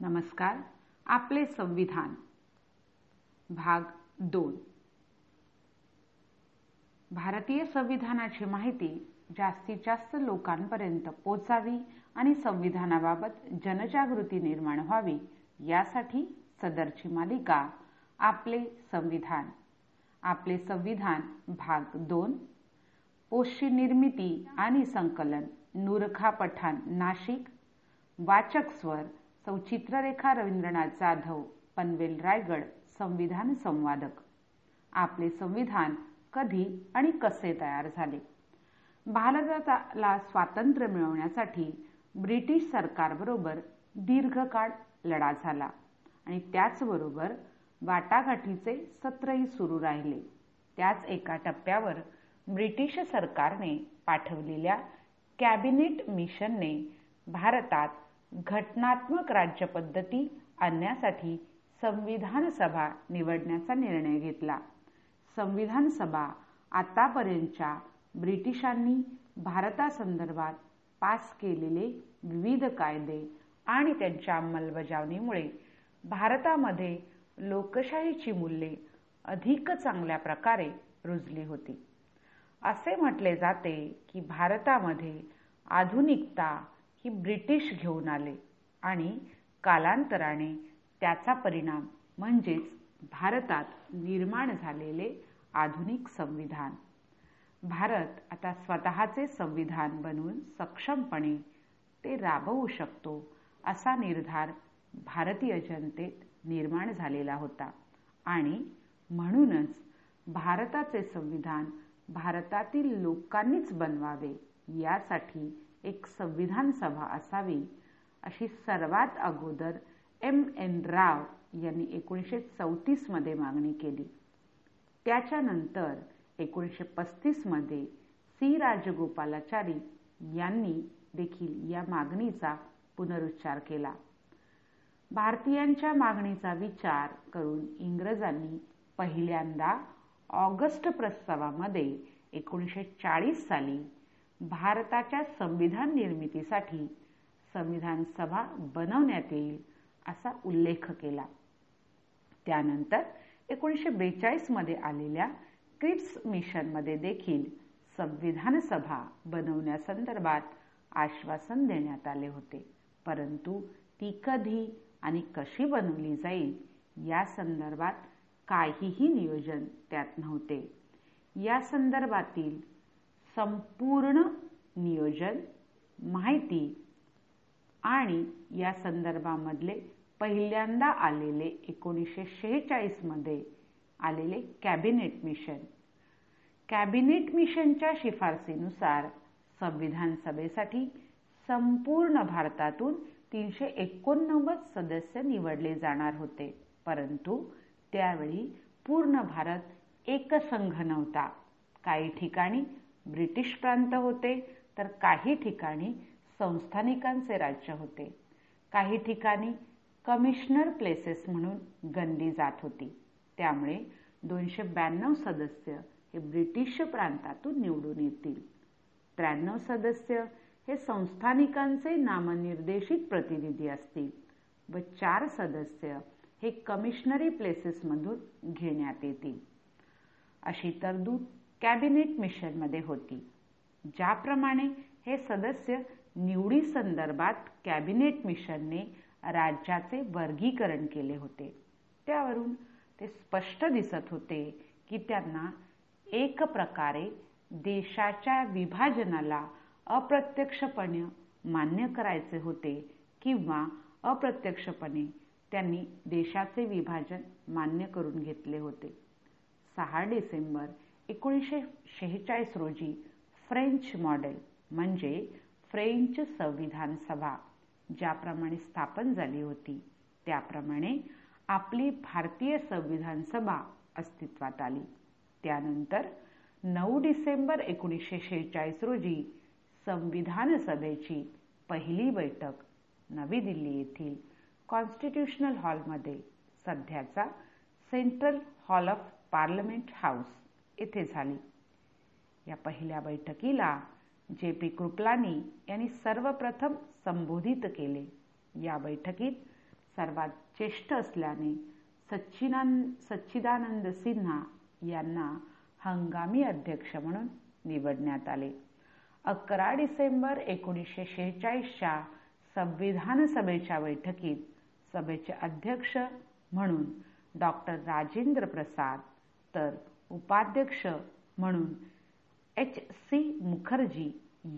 नमस्कार आपले संविधान भाग दोन. भारतीय संविधानाची माहिती जास्तीत जास्त लोकांपर्यंत पोचावी आणि संविधानाबाबत जनजागृती निर्माण व्हावी यासाठी सदरची मालिका आपले संविधान. आपले संविधान भाग दोन. पोषी निर्मिती आणि संकलन नूरखा पठाण नाशिक. वाचक स्वर सौचित्ररेखा रवींद्रनाथ जाधव पनवेल रायगड संविधान संवादक. आपले संविधान कधी आणि कसे तयार झाले? भारताला स्वातंत्र्य मिळवण्यासाठी ब्रिटिश सरकारबरोबर दीर्घकाळ लढा झाला आणि त्याचबरोबर वाटाघाटीचे सत्रही सुरू राहिले. त्याच एका टप्प्यावर ब्रिटिश सरकारने पाठवलेल्या कॅबिनेट मिशनने भारतात घटनात्मक राज्यपद्धती आणण्यासाठी संविधान सभा निवडण्याचा निर्णय घेतला. संविधान सभा आतापर्यंतच्या ब्रिटिशांनी भारतासंदर्भात पास केलेले विविध कायदे आणि त्यांच्या अंमलबजावणीमुळे भारतामध्ये लोकशाहीची मूल्ये अधिक चांगल्या प्रकारे रुजली होती. असे म्हटले जाते की भारतामध्ये आधुनिकता ही ब्रिटिश घेऊन आले आणि कालांतराने त्याचा परिणाम म्हणजेच भारतात निर्माण झालेले आधुनिक संविधान. भारत आता स्वतःचे संविधान बनवून सक्षमपणे ते राबवू शकतो असा निर्धार भारतीय जनतेत निर्माण झालेला होता. आणि म्हणूनच भारताचे संविधान भारतातील लोकांनीच बनवावे यासाठी एक संविधान सभा असावी अशी सर्वात अगोदर एम एन राव यांनी एकोणीसशे चौतीसमध्ये मागणी केली. त्याच्यानंतर एकोणीसशे पस्तीसमध्ये सी राजगोपालाचारी यांनी देखील या मागणीचा पुनरुच्चार केला. भारतीयांच्या मागणीचा विचार करून इंग्रजांनी पहिल्यांदा ऑगस्ट प्रस्तावामध्ये एकोणीसशे चाळीस साली भारताच्या संविधान निर्मितीसाठी संविधान सभा बनवण्यात येईल असा उल्लेख केला. त्यानंतर एकोणीसशे बेचाळीसमध्ये आलेल्या क्रिप्स मिशनमध्ये देखील संविधान सभा बनवण्यासंदर्भात आश्वासन देण्यात आले होते. परंतु ती कधी आणि कशी बनवली जाईल या संदर्भात काहीही नियोजन त्यात नव्हते. या संदर्भातील संपूर्ण नियोजन माहिती आणि या संदर्भामधले पहिल्यांदा आलेले एकोणीसशे शेहेचाळीसमध्ये आलेले कॅबिनेट मिशन. कॅबिनेट मिशनच्या शिफारसीनुसार संविधान सभेसाठी संपूर्ण भारतातून तीनशे एकोणनव्वद सदस्य निवडले जाणार होते. परंतु त्यावेळी पूर्ण भारत एकसंघ नव्हता. काही ठिकाणी ब्रिटिश प्रांत होते तर काही ठिकाणी संस्थानिकांचे राज्य होते. काही ठिकाणी कमिशनर प्लेसेस म्हणून गणली जात होती. त्यामुळे दोनशे ब्याण्णव सदस्य हे ब्रिटिश प्रांतातून निवडून येतील. त्र्याण्णव सदस्य हे संस्थानिकांचे नामनिर्देशित प्रतिनिधी असतील व चार सदस्य हे कमिशनरी प्लेसेसमधून घेण्यात येतील. अशी तरतूद कॅबिनेट मिशनमध्ये होती. ज्याप्रमाणे हे सदस्य निवडी संदर्भात कॅबिनेट मिशनने राज्याचे वर्गीकरण केले होते. त्यावरून ते स्पष्ट दिसत होते की त्यांना एक प्रकारे देशाच्या विभाजनाला अप्रत्यक्षपणे मान्य करायचे होते किंवा अप्रत्यक्षपणे त्यांनी देशाचे विभाजन मान्य करून घेतले होते. सहा डिसेंबर एकोणीसशे शेहेचाळीस रोजी फ्रेंच मॉडेल म्हणजे फ्रेंच संविधान सभा ज्याप्रमाणे स्थापन झाली होती त्याप्रमाणे आपली भारतीय संविधान सभा अस्तित्वात आली. त्यानंतर नऊ डिसेंबर एकोणीसशे शेहेचाळीस रोजी संविधान सभेची पहिली बैठक नवी दिल्ली येथील कॉन्स्टिट्यूशनल हॉलमध्ये सध्याचा central hall of parliament house. येथे झाली. या पहिल्या बैठकीला जे पी कृपलानी यांनी सर्वप्रथम संबोधित केले. या बैठकीत सर्वात ज्येष्ठ असल्याने सच्चिदानंद सच्चिदानंद सिन्हा यांना हंगामी अध्यक्ष म्हणून निवडण्यात आले. अकरा डिसेंबर एकोणीसशे शेहेचाळीसच्या संविधान सभेच्या बैठकीत सभेचे अध्यक्ष म्हणून डॉक्टर राजेंद्र प्रसाद तर उपाध्यक्ष म्हणून एच सी मुखर्जी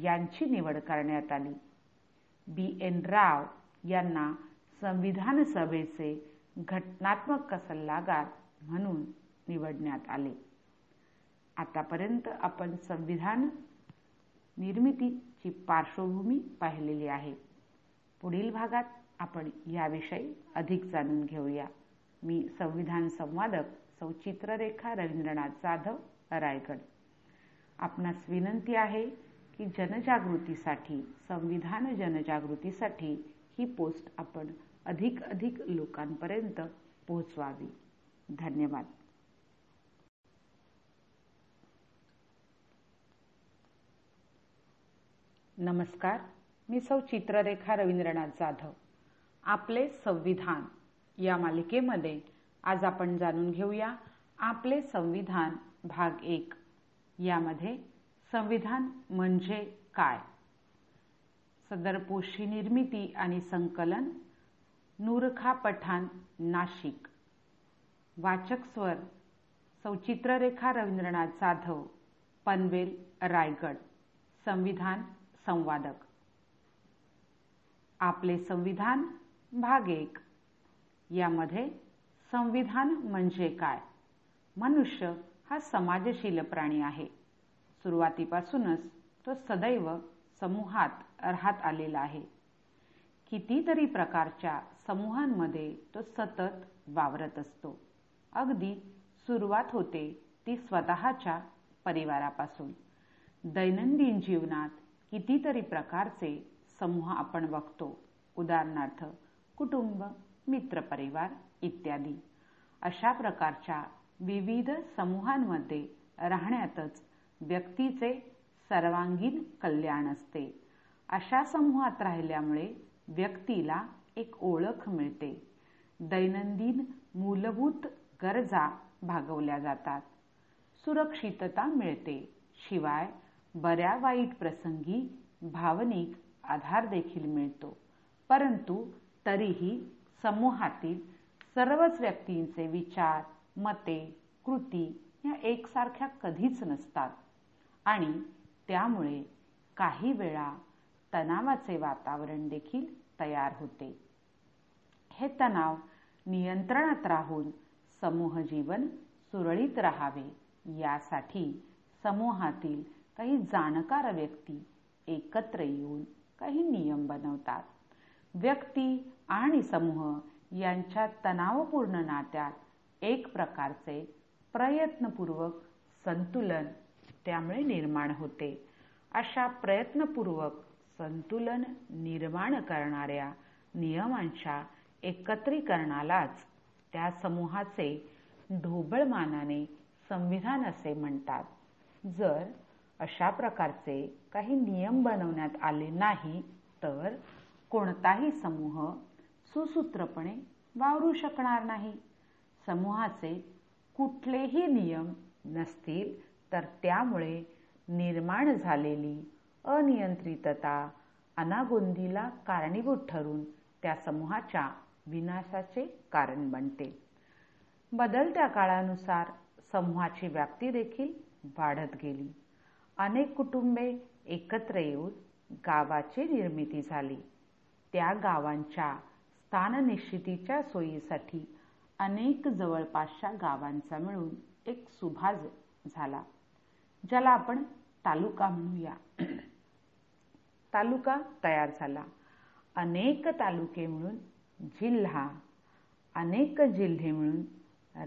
यांची निवड करण्यात आली. बी एन राव यांना संविधान सभेचे घटनात्मक सल्लागार म्हणून निवडण्यात आले. आतापर्यंत आपण संविधान निर्मितीची पार्श्वभूमी पाहिलेली आहे. पुढील भागात आपण याविषयी अधिक जाणून घेऊया. मी संविधान संवादक सौ चित्ररेखा रवींद्रनाथ जाधव रायगड. आपणास विनंती आहे की जनजागृतीसाठी संविधान जनजागृतीसाठी ही पोस्ट आपण अधिक अधिक लोकांपर्यंत पोहोचवावी. धन्यवाद. नमस्कार मी सौ चित्ररेखा रवींद्रनाथ जाधव. आपले संविधान या मालिकेमध्ये आज आपण जाणून घेऊया आपले संविधान भाग एक. यामध्ये संविधान म्हणजे काय? सदर पोशी निर्मिती आणि संकलन नूरखा पठाण नाशिक. वाचक स्वर सौचित्ररेखा रवींद्रनाथ जाधव पनवेल रायगड. संविधान संवादक. आपले संविधान भाग एक. यामध्ये संविधान म्हणजे काय? मनुष्य हा समाजशील प्राणी आहे. सुरुवातीपासूनच तो सदैव समूहात राहत आलेला आहे. कितीतरी प्रकारच्या समूहांमध्ये तो सतत वावरत असतो. अगदी सुरुवात होते ती स्वतःच्या परिवारापासून. दैनंदिन जीवनात कितीतरी प्रकारचे समूह आपण बघतो. उदाहरणार्थ कुटुंब मित्रपरिवार इत्यादी. अशा प्रकारच्या विविध समूहांमध्ये राहण्यातच व्यक्तीचे सर्वांगीण कल्याण असते. अशा समूहात राहिल्यामुळे व्यक्तीला एक ओळख मिळते. दैनंदिन मूलभूत गरजा भागवल्या जातात. सुरक्षितता मिळते. शिवाय बऱ्या वाईट प्रसंगी भावनिक आधार देखील मिळतो. परंतु तरीही समूहातील सर्वच व्यक्तींचे विचार मते कृती या एकसारख्या कधीच नसतात. आणि त्यामुळे काही वेळा तणावाचे वातावरण देखील तयार होते. हे तणाव नियंत्रणात राहून समूह जीवन सुरळीत राहावे यासाठी समूहातील काही जाणकार व्यक्ती एकत्र येऊन काही नियम बनवतात. व्यक्ती आणि समूह यांच्या तणावपूर्ण नात्यात एक प्रकारचे प्रयत्नपूर्वक संतुलन त्यामुळे निर्माण होते. अशा प्रयत्नपूर्वक संतुलन निर्माण करणाऱ्या नियमांच्या एकत्रीकरणालाच त्या समूहाचे ढोबळमानाने संविधान असे म्हणतात. जर अशा प्रकारचे काही नियम बनवण्यात आले नाही तर कोणताही समूह सुसूत्रपणे वावरू शकणार नाही. समूहाचे कुठलेही नियम नसतील तर त्यामुळे निर्माण झालेली अनियंत्रितता अनागोंदीला कारणीभूत ठरून त्या समूहाच्या विनाशाचे कारण बनते. बदलत्या काळानुसार समूहाची व्याप्ती देखील वाढत गेली. अनेक कुटुंबे एकत्र येऊन गावाची निर्मिती झाली. त्या गावांच्या स्थाननिश्चितीच्या सोयीसाठी अनेक जवळपासच्या गावांचा मिळून एक सुभाज झाला ज्याला आपण तालुका म्हणूया. तालुका तयार झाला. अनेक तालुके मिळून जिल्हा अनेक जिल्हे मिळून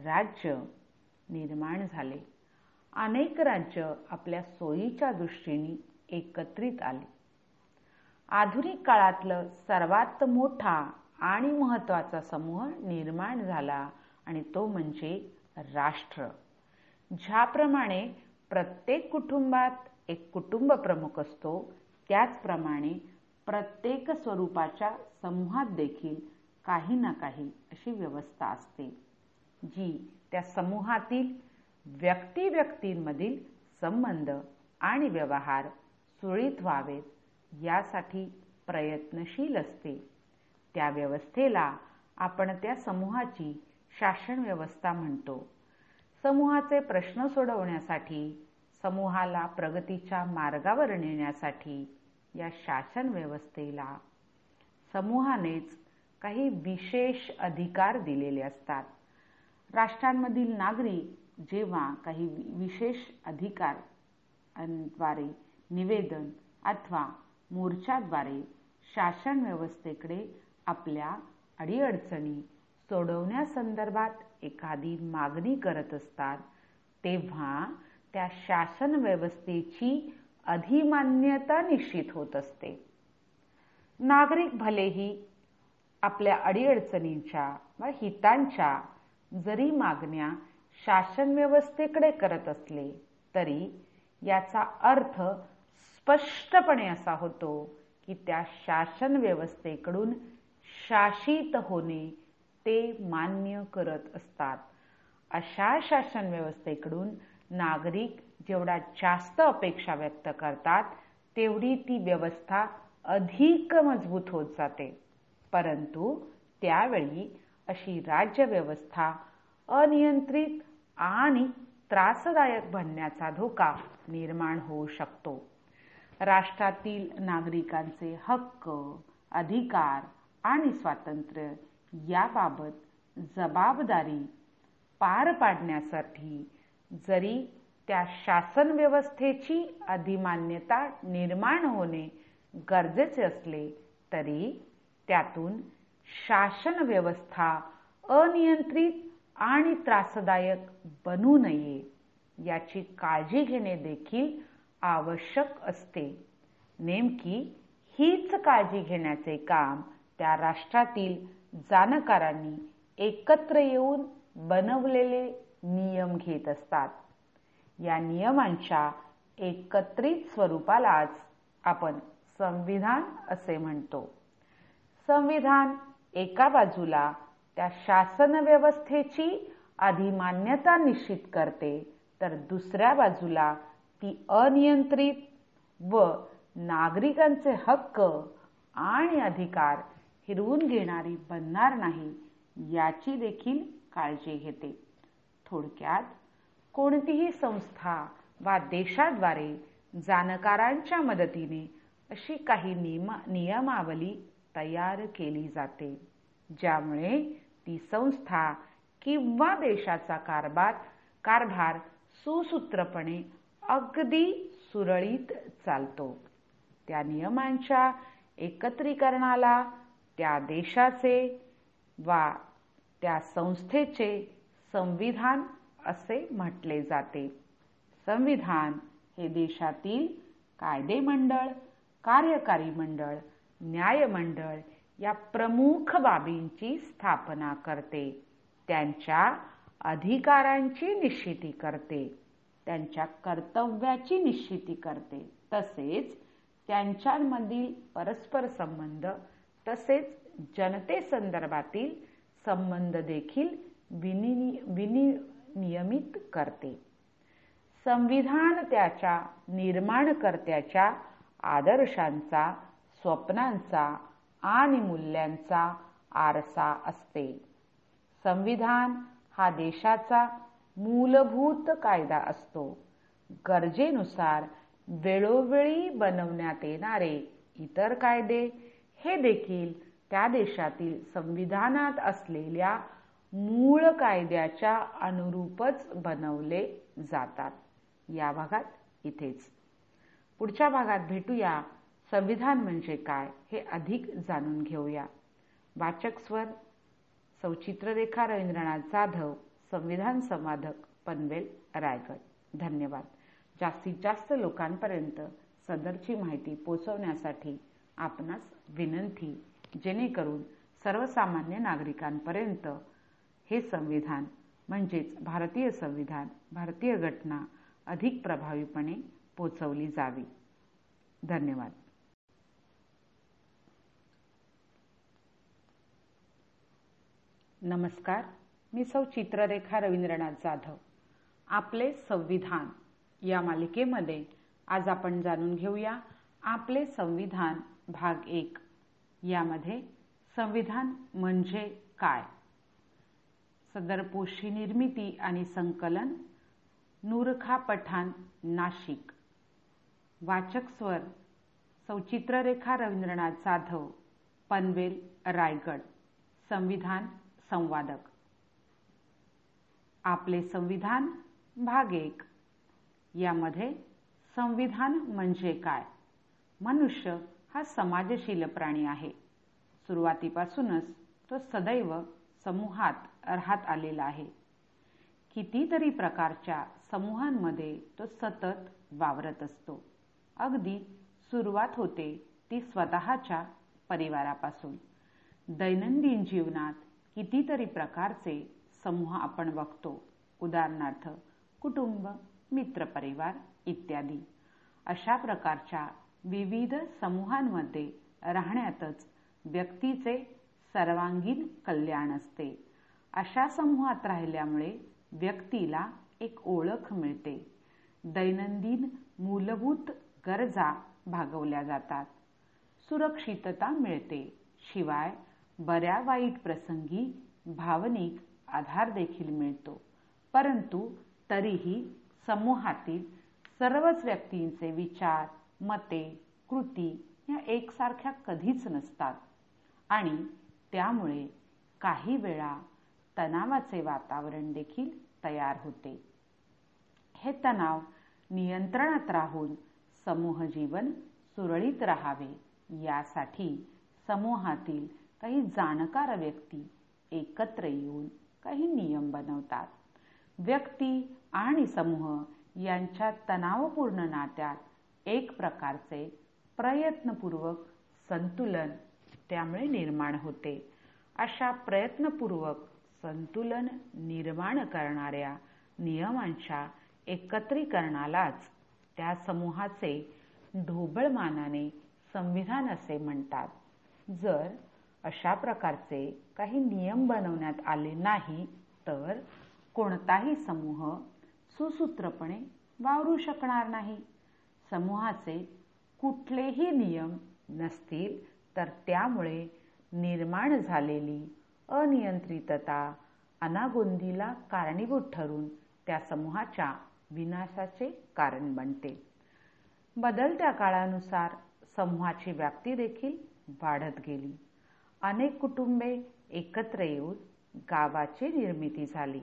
राज्य निर्माण झाले. अनेक राज्य आपल्या सोयीच्या दृष्टीने एकत्रित आले. आधुनिक काळातलं सर्वात मोठा आणि महत्त्वाचा समूह निर्माण झाला आणि तो म्हणजे राष्ट्र. ज्याप्रमाणे प्रत्येक कुटुंबात एक कुटुंब प्रमुख असतो त्याचप्रमाणे प्रत्येक स्वरूपाच्या समूहात देखील काही ना काही अशी व्यवस्था असते जी त्या समूहातील व्यक्ती व्यक्तींमधील संबंध आणि व्यवहार सुरळीत व्हावेत यासाठी प्रयत्नशील असते. त्या व्यवस्थेला आपण त्या समूहाची शासन व्यवस्था म्हणतो. समूहाचे प्रश्न सोडवण्यासाठी समूहाला प्रगतीच्या मार्गावर नेण्यासाठी या शासन व्यवस्थेला समूहानेच काही विशेष अधिकार दिलेले असतात. राष्ट्रांमधील नागरिक जेव्हा काही विशेष अधिकारद्वारे निवेदन अथवा मोर्चाद्वारे शासन व्यवस्थेकडे आपल्या अडीअडचणी सोडवण्यासंदर्भात एखादी मागणी करत असतात तेव्हा त्या शासन व्यवस्थेची अधिमान्यता निश्चित होत असते. नागरिक भलेही आपल्या अडीअडचणींच्या व हितांच्या जरी मागण्या शासन व्यवस्थेकडे करत असले तरी याचा अर्थ स्पष्टपणे असा होतो की त्या शासन व्यवस्थेकडून शासित होणे ते मान्य करत असतात. अशा शासन व्यवस्थेकडून नागरिक जेवढा जास्त अपेक्षा व्यक्त करतात तेवढी ती व्यवस्था अधिक मजबूत होत जाते. परंतु त्यावेळी अशी राज्यव्यवस्था अनियंत्रित आणि त्रासदायक बनण्याचा धोका निर्माण होऊ शकतो. राष्ट्रातील नागरिकांचे हक्क अधिकार आणि स्वातंत्र्य याबाबत जबाबदारी पार पाडण्यासाठी जरी त्या शासन व्यवस्थेची अधिमान्यता निर्माण होणे गरजेचे असले तरी त्यातून शासन व्यवस्था अनियंत्रित आणि त्रासदायक बनू नये याची काळजी घेणे देखील आवश्यक असते. नेमकी हीच काळजी घेण्याचे काम त्या राष्ट्रातील जाणकारांनी एकत्र येऊन बनवलेले नियम घेत असतात. या नियमांच्या एकत्रित स्वरूपालाच आपण संविधान असे म्हणतो. संविधान एका बाजूला त्या शासन व्यवस्थेची अधिमान्यता निश्चित करते तर दुसऱ्या बाजूला ती अनियंत्रित व नागरिकांचे हक्क आणि अधिकार हिरवून घेणारी बनणार नाही याची देखील काळजी घेते. थोडक्यात कोणतीही संस्था वा देशाद्वारे जाणकारांच्या मदतीने अशी काही नियमा नियमावली तयार केली जाते ज्यामुळे ती संस्था किंवा देशाचा कारभार कारभार सुसूत्रपणे अगदी सुरळीत चालतो. त्या नियमांच्या एकत्रीकरणाला त्या देशाचे वा त्या संस्थेचे संविधान असे म्हटले जाते. संविधान हे देशातील कायदे मंडळ कार्यकारी मंडळ न्यायमंडळ या प्रमुख बाबींची स्थापना करते. त्यांच्या अधिकारांची निश्चिती करते. त्यांच्या कर्तव्याची निश्चिती करते. तसेच त्यांच्यामधील परस्पर संबंध तसेच जनतेसंदर्भातील संबंध देखील विनियमित करते. संविधान त्याच्या निर्माणकर्त्याच्या आदर्शांचा स्वप्नांचा आणि मूल्यांचा आरसा असते. संविधान हा देशाचा मूलभूत कायदा असतो. गरजेनुसार वेळोवेळी बनवण्यात येणारे इतर कायदे हे देखील त्या देशातील संविधानात असलेल्या मूळ कायद्याच्या अनुरूपच बनवले जातात. या भागात इथेच. पुढच्या भागात भेटूया. संविधान म्हणजे काय हे अधिक जाणून घेऊया. वाचक स्वर सौचित्ररेखा रवींद्रनाथ जाधव संविधान संवादक पनवेल रायगड. धन्यवाद. जास्तीत जास्त लोकांपर्यंत सदरची माहिती पोचवण्यासाठी आपणास विनंती जेणेकरून सर्वसामान्य नागरिकांपर्यंत हे संविधान म्हणजेच भारतीय संविधान भारतीय घटना अधिक प्रभावीपणे पोचवली जावी. धन्यवाद. नमस्कार. मी सौ चित्ररेखा रवींद्रनाथ जाधव. आपले संविधान या मालिकेमध्ये आज आपण जाणून घेऊया. आपले संविधान भाग एक. यामध्ये संविधान म्हणजे काय? सदर पोशी निर्मिती आणि संकलन नूरखा पठाण नाशिक. वाचक स्वर सौचित्ररेखा रवींद्रनाथ जाधव पनवेल रायगड. संविधान संवादक. आपले संविधान भाग एक. यामध्ये संविधान म्हणजे काय? मनुष्य हा समाजशील प्राणी आहे. सुरुवातीपासूनच तो सदैव समूहात राहत आलेला आहे. कितीतरी प्रकारच्या समूहांमध्ये तो सतत वावरत असतो. अगदी सुरुवात होते ती स्वतःच्या परिवारापासून. दैनंदिन जीवनात कितीतरी प्रकारचे समूह आपण बघतो. उदाहरणार्थ कुटुंब मित्रपरिवार इत्यादी. अशा प्रकारच्या विविध समूहांमध्ये राहण्यातच व्यक्तीचे सर्वांगीण कल्याण असते. अशा समूहात राहिल्यामुळे व्यक्तीला एक ओळख मिळते. दैनंदिन मूलभूत गरजा भागवल्या जातात. सुरक्षितता मिळते. शिवाय बऱ्या वाईट प्रसंगी भावनिक आधार देखील मिळतो. परंतु तरीही समूहातील सर्वच व्यक्तींचे विचार मते कृती या एकसारख्या कधीच नसतात. आणि त्यामुळे काही वेळा तणावाचे वातावरण देखील तयार होते. हे तणाव नियंत्रणात राहून समूह जीवन सुरळीत राहावे यासाठी समूहातील काही जाणकार व्यक्ती एकत्र येऊन काही नियम बनवतात. व्यक्ती आणि समूह यांच्या तणावपूर्ण नात्यात एक प्रकारचे प्रयत्नपूर्वक संतुलन त्यामुळे निर्माण होते. अशा प्रयत्नपूर्वक संतुलन निर्माण करणाऱ्या नियमांच्या एकत्रीकरणालाच त्या समूहाचे ढोबळमानाने संविधान असे म्हणतात. जर अशा प्रकारचे काही नियम बनवण्यात आले नाही तर कोणताही समूह सुसूत्रपणे वावरू शकणार नाही. समूहाचे कुठलेही नियम नसतील तर त्यामुळे निर्माण झालेली अनियंत्रितता अनागोंदीला कारणीभूत ठरून त्या समूहाच्या विनाशाचे कारण बनते. बदलत्या काळानुसार समूहाची व्याप्ती देखील वाढत गेली. अनेक कुटुंबे एकत्र येऊन गावाची निर्मिती झाली.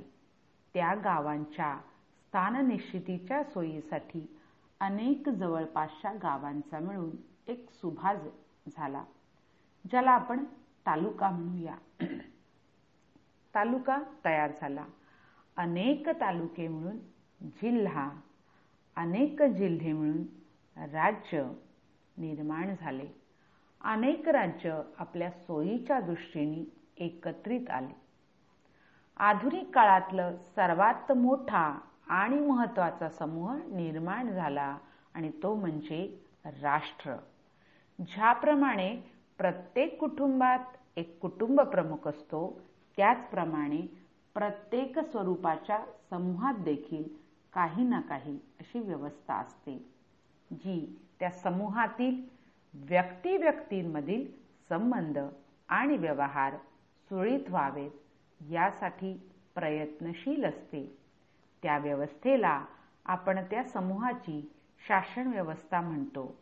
त्या गावांच्या स्थाननिश्चितीच्या सोयीसाठी अनेक जवळपासच्या गावांचा मिळून एक सुभाज झाला ज्याला आपण तालुका म्हणूया. तालुका तयार झाला. अनेक तालुके मिळून जिल्हा अनेक जिल्हे मिळून राज्य निर्माण झाले. अनेक राज्य आपल्या सोयीच्या दृष्टीने एकत्रित आले. आधुनिक काळातलं सर्वात मोठा आणि महत्त्वाचा समूह निर्माण झाला आणि तो म्हणजे राष्ट्र. ज्याप्रमाणे प्रत्येक कुटुंबात एक कुटुंब प्रमुख असतो त्याचप्रमाणे प्रत्येक स्वरूपाच्या समूहात देखील काही ना काही अशी व्यवस्था असते जी त्या समूहातील व्यक्ती व्यक्तींमधील संबंध आणि व्यवहार सुरळीत व्हावेत यासाठी प्रयत्नशील असते. त्या व्यवस्थेला आपण त्या समूहाची शासन व्यवस्था म्हणतो.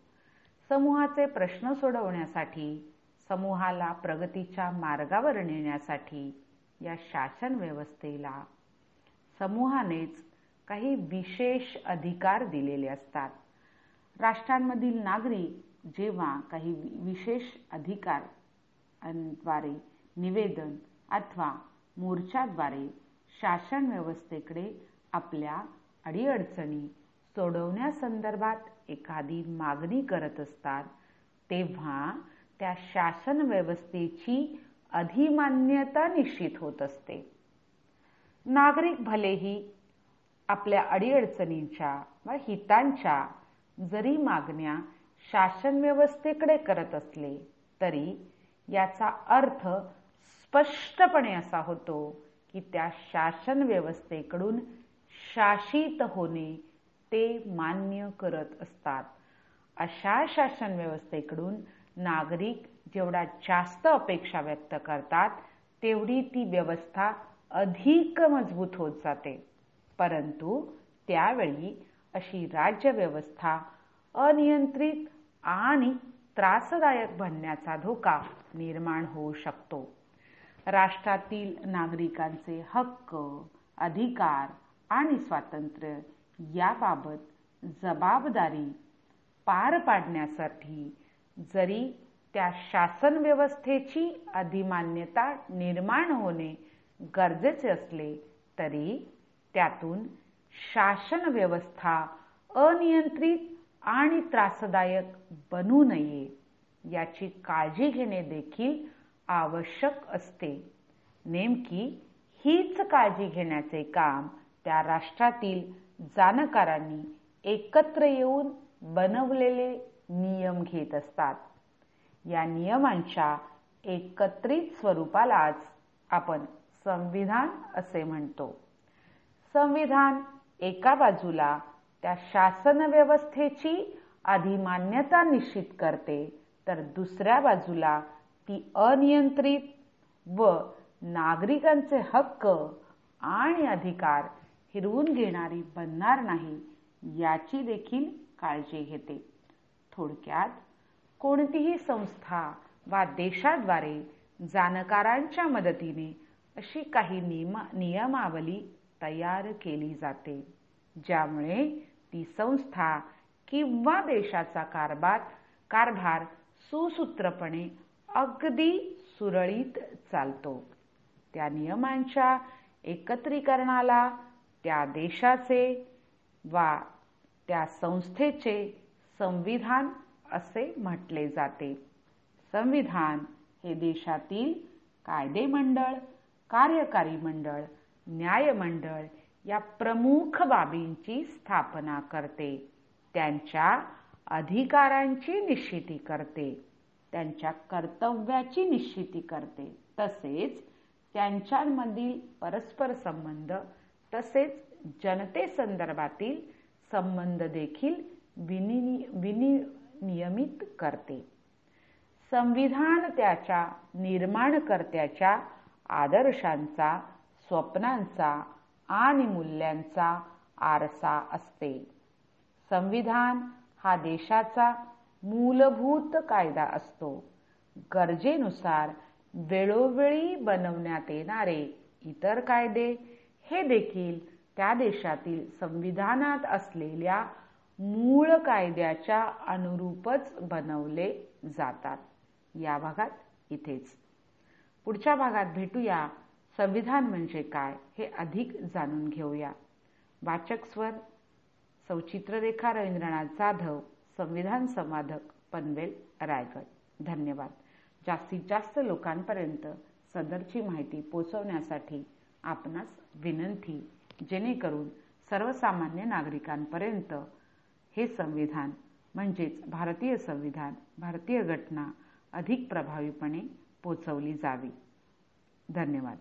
समूहाचे प्रश्न सोडवण्यासाठी समूहाला प्रगतीच्या मार्गावर नेण्यासाठी या शासन व्यवस्थेला समूहानेच काही विशेष अधिकार दिलेले असतात. राष्ट्रांमधील नागरिक जेव्हा काही विशेष अधिकारद्वारे निवेदन अथवा मोर्चाद्वारे शासन व्यवस्थेकडे आपल्या अडीअडचणी सोडवण्यासंदर्भात एखादी मागणी करत असतात तेव्हा त्या शासन व्यवस्थेची अधिमान्यता निश्चित होत असते. नागरिक भलेही आपल्या अडीअडचणींच्या व हितांच्या जरी मागण्या शासन व्यवस्थेकडे करत असले तरी याचा अर्थ स्पष्टपणे असा होतो की त्या शासन व्यवस्थेकडून शासित होणे ते मान्य करत असतात. अशा शासन व्यवस्थेकडून नागरिक जेवढा जास्त अपेक्षा व्यक्त करतात तेवढी ती व्यवस्था अधिक मजबूत होत जाते. परंतु त्यावेळी अशी राज्यव्यवस्था अनियंत्रित आणि त्रासदायक बनण्याचा धोका निर्माण होऊ शकतो. राष्ट्रातील नागरिकांचे हक्क अधिकार आणि स्वातंत्र्य याबाबत जबाबदारी पार पाडण्यासाठी जरी त्या शासन व्यवस्थेची अधिमान्यता निर्माण होणे गरजेचे असले तरी त्यातून शासन व्यवस्था अनियंत्रित आणि त्रासदायक बनू नये याची काळजी घेणे देखील आवश्यक असते. नेमकी हीच काळजी घेण्याचे काम त्या राष्ट्रातील जाणकारांनी एकत्र येऊन बनवलेले नियम घेत असतात. या नियमांच्या एकत्रित स्वरूपालाच आपण संविधान असे म्हणतो. संविधान एका बाजूला त्या शासन व्यवस्थेची अधिमान्यता निश्चित करते तर दुसऱ्या बाजूला ती अनियंत्रित व नागरिकांचे हक्क आणि अधिकार हिरवून घेणारी बनणार नाही याची देखील काळजी घेते. थोडक्यात कोणतीही संस्था वा देशाद्वारे जाणकारांच्या मदतीने अशी काही नियमा नियमावली तयार केली जाते ज्यामुळे ती संस्था किंवा देशाचा कारभार कारभार सुसूत्रपणे अगदी सुरळीत चालतो. त्या नियमांच्या एकत्रीकरणाला त्या देशाचे वा त्या संस्थेचे संविधान असे म्हटले जाते. संविधान हे देशातील कायदे मंडळ कार्यकारी मंडळ न्यायमंडळ या प्रमुख बाबींची स्थापना करते. त्यांच्या अधिकारांची निश्चिती करते. त्यांच्या कर्तव्याची निश्चिती करते. तसेच त्यांच्यामधील परस्पर संबंध तसेच जनतेसंदर्भातील संबंध देखील विनि विनियमित करते. संविधान त्याच्या निर्माणकर्त्याच्या आदर्शांचा स्वप्नांचा आणि मूल्यांचा आरसा असते. संविधान हा देशाचा मूलभूत कायदा असतो. गरजेनुसार वेळोवेळी बनवण्यात येणारे इतर कायदे हे देखील त्या देशातील संविधानात असलेल्या मूळ कायद्याच्या अनुरूपच बनवले जातात. या भागात इथेच. पुढच्या भागात भेटूया. संविधान म्हणजे काय हे अधिक जाणून घेऊया. वाचक स्वर सौचित्ररेखा रवींद्रनाथ जाधव संविधान संवादक पनवेल रायगड. धन्यवाद. जास्तीत जास्त लोकांपर्यंत सदरची माहिती पोचवण्यासाठी आपणास विनंती जेणेकरून सर्वसामान्य नागरिकांपर्यंत हे संविधान म्हणजेच भारतीय संविधान भारतीय घटना अधिक प्रभावीपणे पोचवली जावी. धन्यवाद.